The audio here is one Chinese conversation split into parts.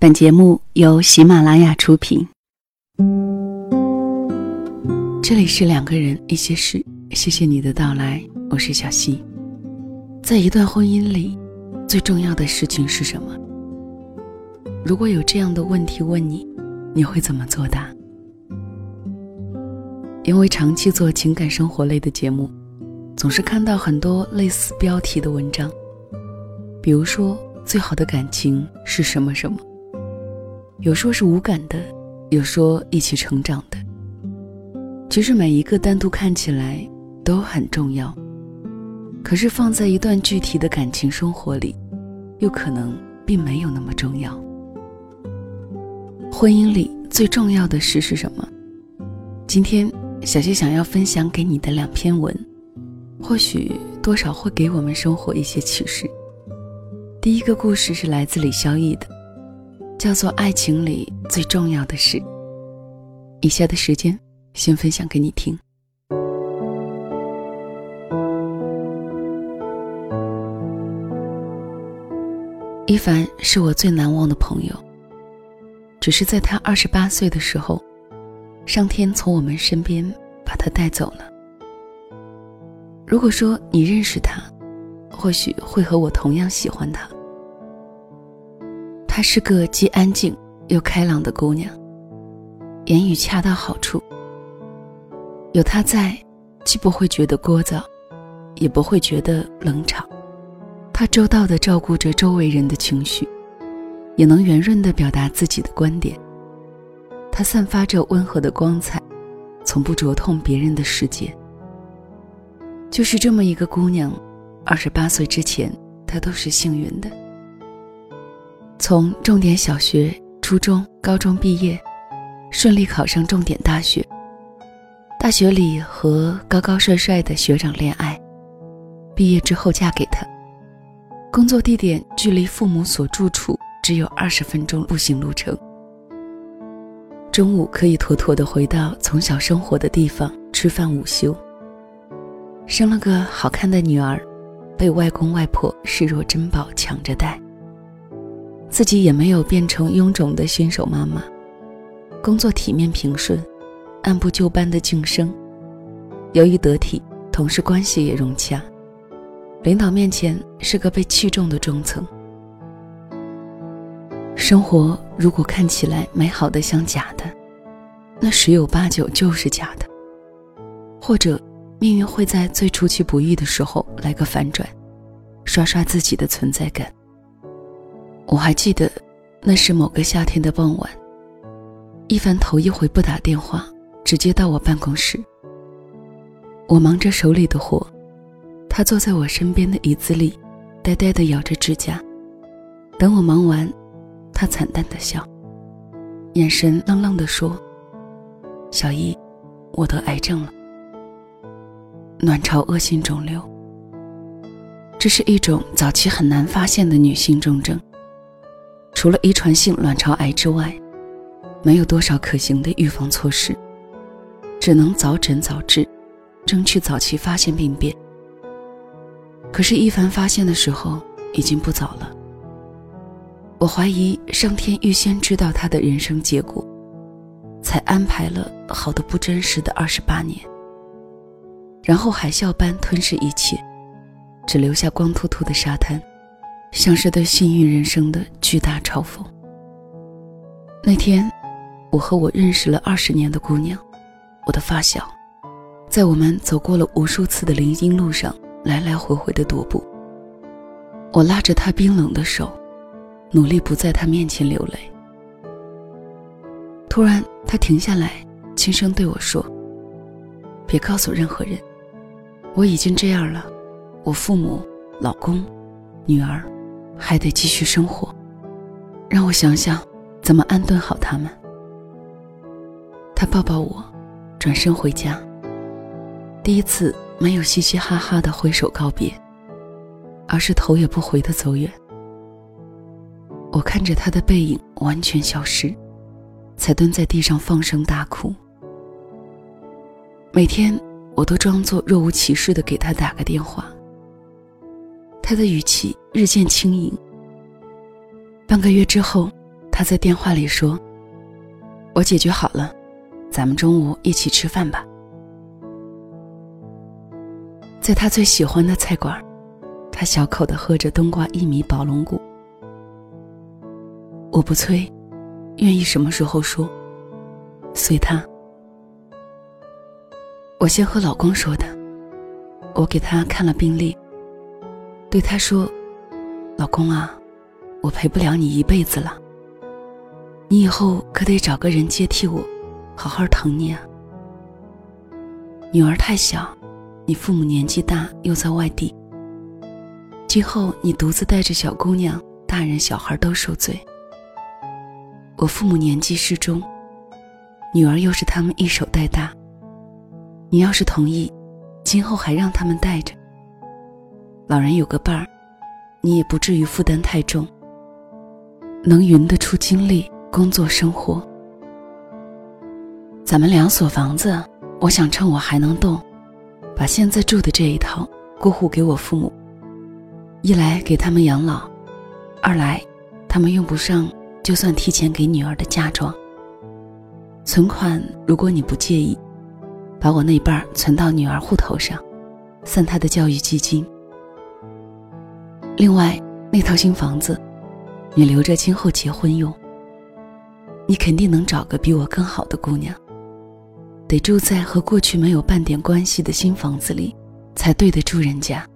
本节目由喜马拉雅出品。这里是两个人一些事，谢谢你的到来，我是小溪。在一段婚姻里，最重要的事情是什么？如果有这样的问题问你，你会怎么作答？因为长期做情感生活类的节目，总是看到很多类似标题的文章，比如说最好的感情是什么什么。有说是无感的，有说一起成长的。其实每一个单独看起来都很重要，可是放在一段具体的感情生活里，又可能并没有那么重要。婚姻里最重要的事是什么？今天小谢想要分享给你的两篇文，或许多少会给我们生活一些启示。第一个故事是来自李孝义的。叫做爱情里最重要的事。以下的时间，先分享给你听。一凡是我最难忘的朋友。只是在他二十八岁的时候，上天从我们身边把他带走了。如果说你认识他，或许会和我同样喜欢他。她是个既安静又开朗的姑娘，言语恰到好处。有她在，既不会觉得聒噪，也不会觉得冷场。她周到的照顾着周围人的情绪，也能圆润的表达自己的观点。她散发着温和的光彩，从不灼痛别人的世界。就是这么一个姑娘，二十八岁之前，她都是幸运的。从重点小学、初中、高中毕业，顺利考上重点大学。大学里和高高帅帅的学长恋爱，毕业之后嫁给他。工作地点距离父母所住处只有二十分钟步行路程。中午可以妥妥的回到从小生活的地方吃饭午休。生了个好看的女儿，被外公外婆视若珍宝抢着带。自己也没有变成臃肿的新手妈妈，工作体面平顺，按部就班的晋升，由于得体，同事关系也融洽，领导面前是个被器重的中层。生活如果看起来美好的像假的，那十有八九就是假的，或者命运会在最出其不意的时候来个反转，刷刷自己的存在感。我还记得，那是某个夏天的傍晚。一凡头一回不打电话，直接到我办公室。我忙着手里的活，他坐在我身边的椅子里，呆呆地咬着指甲。等我忙完，他惨淡的笑，眼神愣愣地说：“小姨，我得癌症了，卵巢恶性肿瘤。这是一种早期很难发现的女性重症。”除了遗传性卵巢癌之外，没有多少可行的预防措施，只能早诊早治，争取早期发现病变。可是，一凡发现的时候已经不早了。我怀疑上天预先知道他的人生结果，才安排了好的不真实的二十八年，然后海啸般吞噬一切，只留下光秃秃的沙滩。像是对幸运人生的巨大嘲讽。那天，我和我认识了二十年的姑娘，我的发小，在我们走过了无数次的林荫路上来来回回的踱步。我拉着她冰冷的手，努力不在她面前流泪。突然，她停下来，轻声对我说：“别告诉任何人，我已经这样了。我父母、老公、女儿。”还得继续生活，让我想想怎么安顿好他们。他抱抱我，转身回家。第一次没有嘻嘻哈哈的挥手告别，而是头也不回的走远。我看着他的背影完全消失，才蹲在地上放声大哭。每天我都装作若无其事的给他打个电话。他的语气日渐轻盈。半个月之后，他在电话里说：“我解决好了，咱们中午一起吃饭吧。”在他最喜欢的菜馆，他小口的喝着冬瓜薏米宝龙骨。我不催，愿意什么时候说，随他。我先和老公说的，我给他看了病历，对他说：“老公啊，我陪不了你一辈子了。你以后可得找个人接替我，好好疼你啊。女儿太小，你父母年纪大又在外地，今后你独自带着小姑娘，大人小孩都受罪。我父母年纪适中，女儿又是他们一手带大。”你要是同意，今后还让他们带着。老人有个伴儿，你也不至于负担太重。能匀得出精力工作生活。咱们两所房子，我想趁我还能动，把现在住的这一套过户给我父母。一来给他们养老，二来他们用不上，就算提前给女儿的嫁妆。存款，如果你不介意。把我那半存到女儿户头上，算她的教育基金。另外，那套新房子，你留着今后结婚用。你肯定能找个比我更好的姑娘，得住在和过去没有半点关系的新房子里，才对得住人家。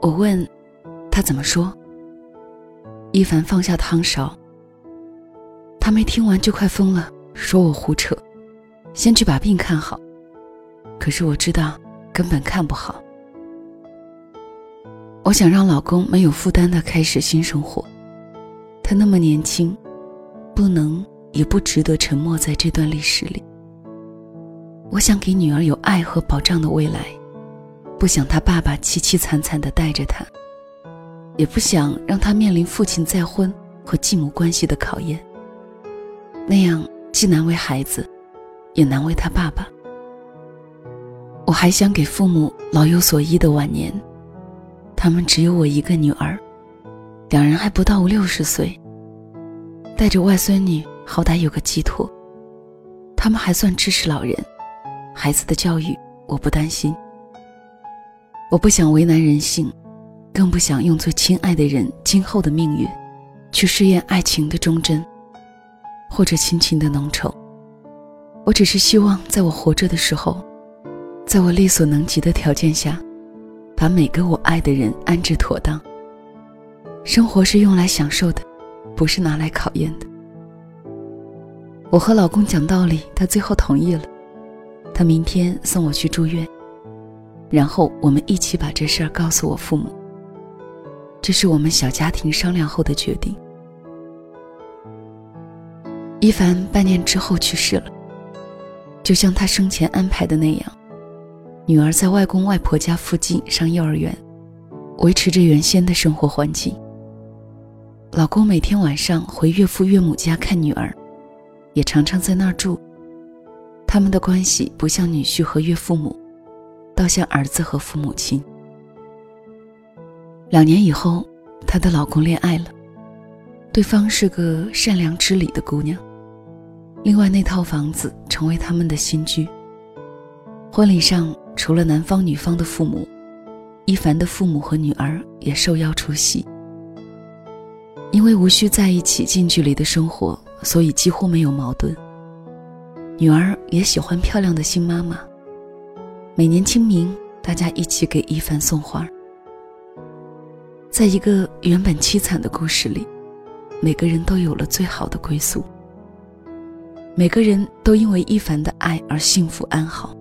我问，他怎么说？一凡放下汤勺，他没听完就快疯了，说我胡扯。先去把病看好，可是我知道根本看不好。我想让老公没有负担的开始新生活，他那么年轻，不能也不值得沉默在这段历史里。我想给女儿有爱和保障的未来，不想她爸爸凄凄惨惨的带着她，也不想让她面临父亲再婚和继母关系的考验。那样既难为孩子。也难为他爸爸。我还想给父母老有所依的晚年，他们只有我一个女儿，两人还不到五六十岁，带着外孙女，好歹有个寄托。他们还算支持老人，孩子的教育我不担心。我不想为难人性，更不想用最亲爱的人今后的命运，去试验爱情的忠贞，或者亲情的浓稠。我只是希望，在我活着的时候，在我力所能及的条件下，把每个我爱的人安置妥当。生活是用来享受的，不是拿来考验的。我和老公讲道理，他最后同意了。他明天送我去住院，然后我们一起把这事儿告诉我父母。这是我们小家庭商量后的决定。一凡半年之后去世了。就像他生前安排的那样，女儿在外公外婆家附近上幼儿园，维持着原先的生活环境。老公每天晚上回岳父岳母家看女儿，也常常在那儿住。他们的关系不像女婿和岳父母，倒像儿子和父母亲。两年以后，她的老公恋爱了，对方是个善良知礼的姑娘。另外那套房子成为他们的新居。婚礼上，除了男方女方的父母，一凡的父母和女儿也受邀出席。因为无需在一起近距离的生活，所以几乎没有矛盾。女儿也喜欢漂亮的新妈妈。每年清明，大家一起给一凡送花。在一个原本凄惨的故事里，每个人都有了最好的归宿。每个人都因为一凡的爱而幸福安好，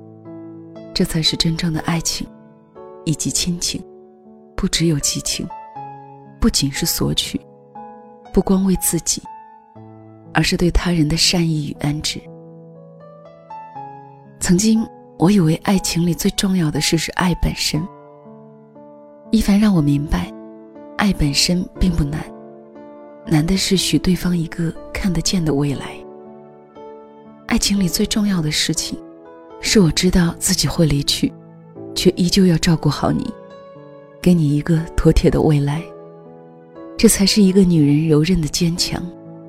这才是真正的爱情，以及亲情。不只有激情，不仅是索取，不光为自己，而是对他人的善意与安置。曾经，我以为爱情里最重要的事是爱本身。一凡让我明白，爱本身并不难，难的是许对方一个看得见的未来。爱情里最重要的事情，是我知道自己会离去，却依旧要照顾好你，给你一个妥帖的未来。这才是一个女人柔韧的坚强、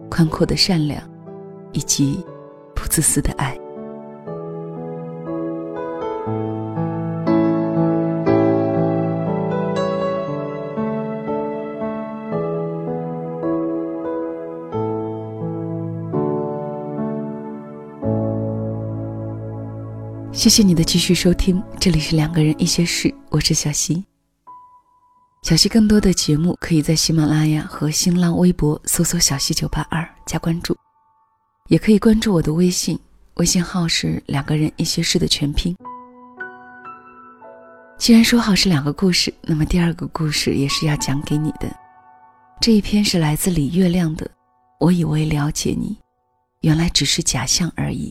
宽阔的善良，以及不自私的爱。谢谢你的继续收听，这里是两个人一些事，我是小溪。小溪更多的节目可以在喜马拉雅和新浪微博搜索“小溪九八二”加关注，也可以关注我的微信，微信号是“两个人一些事”的全拼。既然说好是两个故事，那么第二个故事也是要讲给你的。这一篇是来自李月亮的，《我以为了解你，原来只是假象而已》。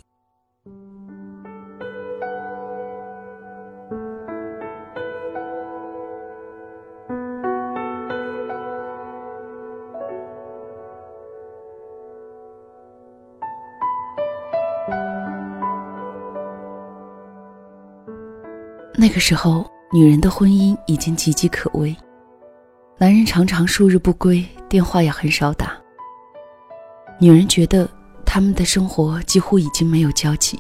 个时候，女人的婚姻已经岌岌可危，男人常常数日不归，电话也很少打。女人觉得他们的生活几乎已经没有交集，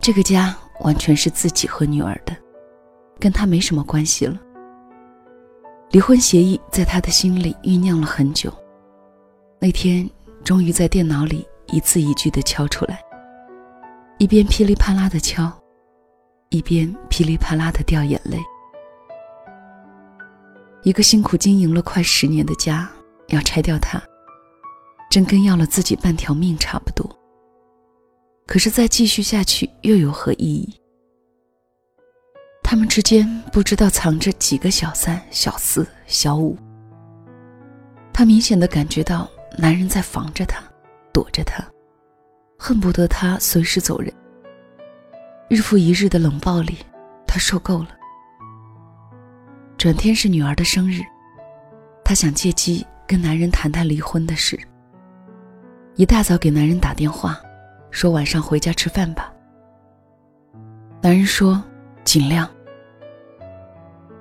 这个家完全是自己和女儿的，跟他没什么关系了。离婚协议在他的心里酝酿了很久，那天终于在电脑里一字一句地敲出来，一边噼里啪啦地敲。一边噼里啪啦的掉眼泪。一个辛苦经营了快十年的家，要拆掉它，真跟要了自己半条命差不多。可是再继续下去又有何意义？他们之间不知道藏着几个小三、小四、小五。他明显的感觉到男人在防着他，躲着他，恨不得他随时走人。日复一日的冷暴力，他受够了。转天是女儿的生日，他想借机跟男人谈谈离婚的事。一大早给男人打电话，说晚上回家吃饭吧。男人说尽量。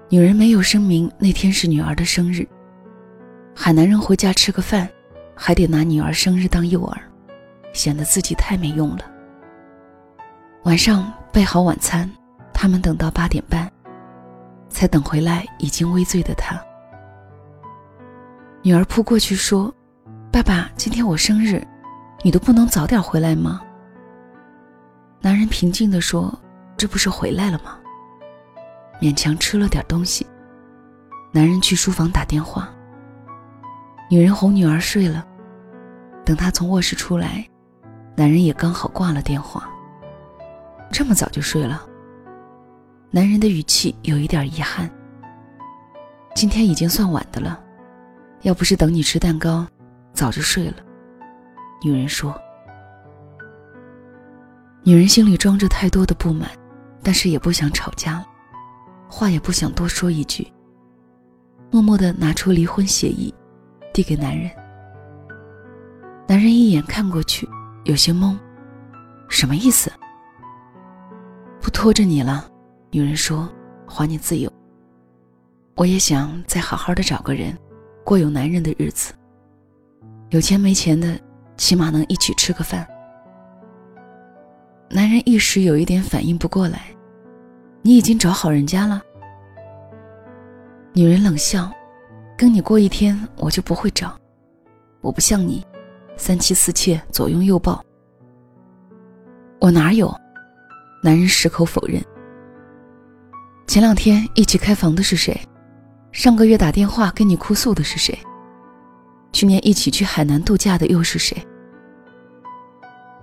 女人没有声明那天是女儿的生日，喊男人回家吃个饭，还得拿女儿生日当诱饵，显得自己太没用了。晚上备好晚餐，他们等到八点半，才等回来已经微醉的他。女儿扑过去说：“爸爸，今天我生日，你都不能早点回来吗？”男人平静地说：“这不是回来了吗？”勉强吃了点东西。男人去书房打电话。女人哄女儿睡了，等他从卧室出来，男人也刚好挂了电话。这么早就睡了。男人的语气有一点遗憾。今天已经算晚的了，要不是等你吃蛋糕，早就睡了。女人说。女人心里装着太多的不满，但是也不想吵架，话也不想多说一句，默默的拿出离婚协议，递给男人。男人一眼看过去，有些懵，什么意思？拖着你了，女人说：“还你自由。”我也想再好好的找个人，过有男人的日子。有钱没钱的，起码能一起吃个饭。男人一时有一点反应不过来：“你已经找好人家了？”女人冷笑：“跟你过一天，我就不会找。我不像你，三妻四妾，左拥右抱。我哪有？”男人矢口否认。前两天一起开房的是谁？上个月打电话跟你哭诉的是谁？去年一起去海南度假的又是谁？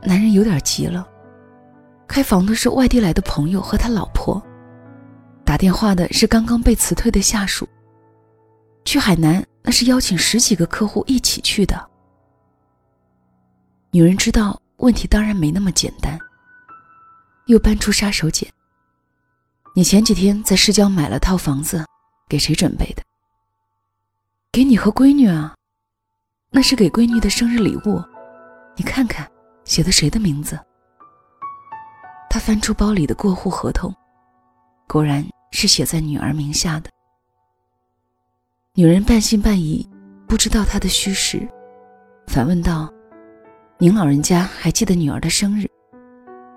男人有点急了。开房的是外地来的朋友和他老婆，打电话的是刚刚被辞退的下属。去海南那是邀请十几个客户一起去的。女人知道问题当然没那么简单。又搬出杀手锏。你前几天在市郊买了套房子，给谁准备的？给你和闺女啊，那是给闺女的生日礼物。你看看，写的谁的名字？他翻出包里的过户合同，果然是写在女儿名下的。女人半信半疑，不知道他的虚实，反问道：“您老人家还记得女儿的生日？”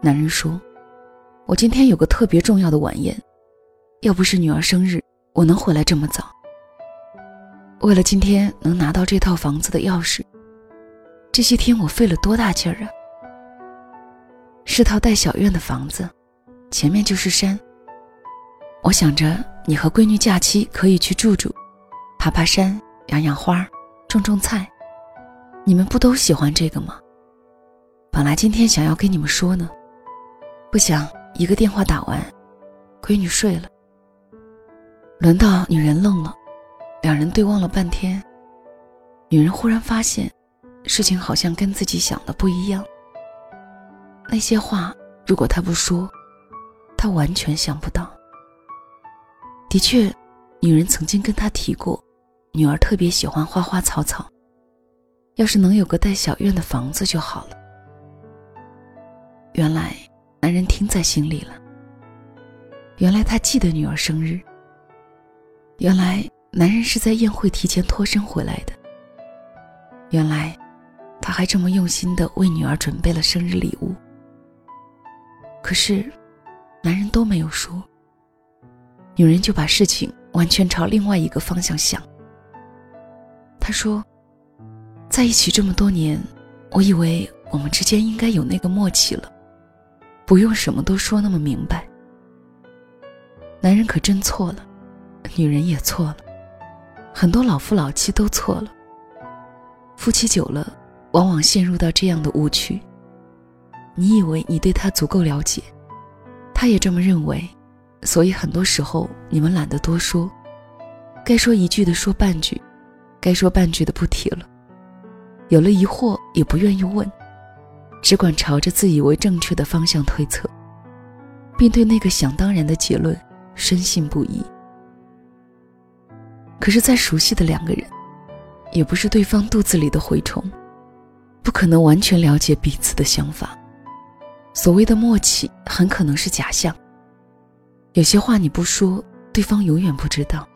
男人说：“我今天有个特别重要的晚宴，要不是女儿生日，我能回来这么早？为了今天能拿到这套房子的钥匙，这些天我费了多大劲儿啊！是套带小院的房子，前面就是山。我想着你和闺女假期可以去住住，爬爬山。”养养花，种种菜，你们不都喜欢这个吗？本来今天想要跟你们说呢，不想一个电话打完，闺女睡了。轮到女人愣了，两人对望了半天。女人忽然发现，事情好像跟自己想的不一样。那些话，如果她不说，她完全想不到。的确，女人曾经跟她提过。女儿特别喜欢花花草草，要是能有个带小院的房子就好了。原来男人听在心里了。原来他记得女儿生日。原来男人是在宴会提前脱身回来的。原来他还这么用心的为女儿准备了生日礼物。可是，男人都没有说。女人就把事情完全朝另外一个方向想。他说：“在一起这么多年，我以为我们之间应该有那个默契了，不用什么都说那么明白。男人可真错了，女人也错了，很多老夫老妻都错了。夫妻久了，往往陷入到这样的误区：你以为你对他足够了解，他也这么认为，所以很多时候你们懒得多说，该说一句的说半句。”该说半句的不提了，有了疑惑也不愿意问，只管朝着自以为正确的方向推测，并对那个想当然的结论深信不疑。可是再熟悉的两个人，也不是对方肚子里的蛔虫，不可能完全了解彼此的想法。所谓的默契，很可能是假象。有些话你不说，对方永远不知道；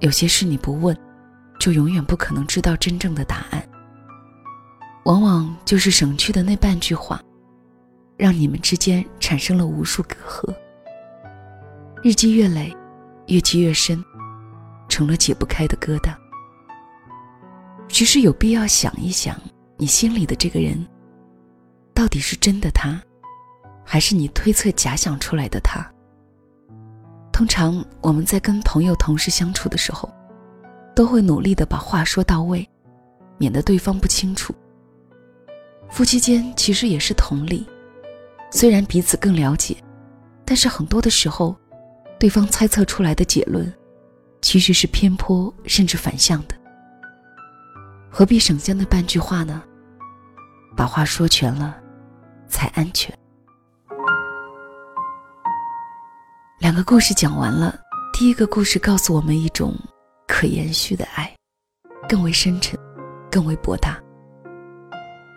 有些事你不问。就永远不可能知道真正的答案。往往就是省去的那半句话，让你们之间产生了无数隔阂。日积月累，越积越深，成了解不开的疙瘩。其实有必要想一想，你心里的这个人，到底是真的他，还是你推测假想出来的他？通常我们在跟朋友、同事相处的时候。都会努力的把话说到位，免得对方不清楚。夫妻间其实也是同理，虽然彼此更了解，但是很多的时候，对方猜测出来的结论，其实是偏颇甚至反向的。何必省下那半句话呢？把话说全了，才安全。两个故事讲完了，第一个故事告诉我们一种。可延续的爱，更为深沉，更为博大。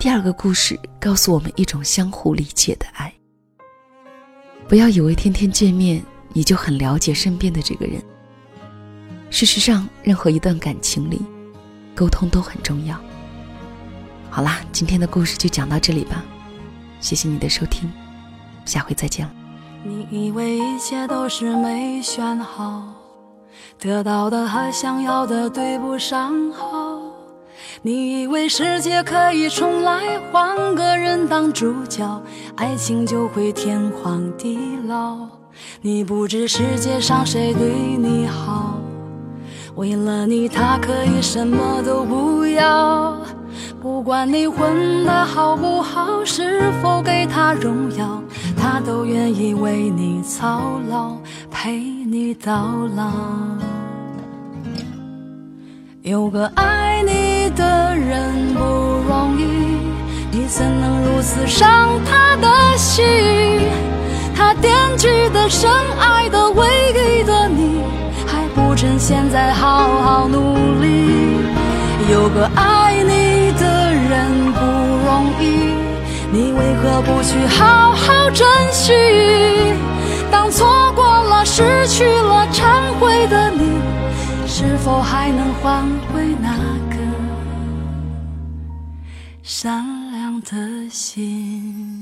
第二个故事告诉我们一种相互理解的爱。不要以为天天见面你就很了解身边的这个人。事实上，任何一段感情里，沟通都很重要。好啦，今天的故事就讲到这里吧，谢谢你的收听，下回再见了。你以为一切都是没选好。得到的和想要的对不上号，你以为世界可以重来，换个人当主角，爱情就会天荒地老。你不知世界上谁对你好，为了你他可以什么都不要。不管你混得好不好，是否给他荣耀，他都愿意为你操劳，陪你到老。有个爱你的人不容易，你怎能如此伤他的心？他惦记的、深爱的、唯一的你，还不趁现在好好努力。有个爱你的人不容易，你为何不去好好珍惜？当错过了、失去了、忏悔的你。是否还能换回那颗善良的心？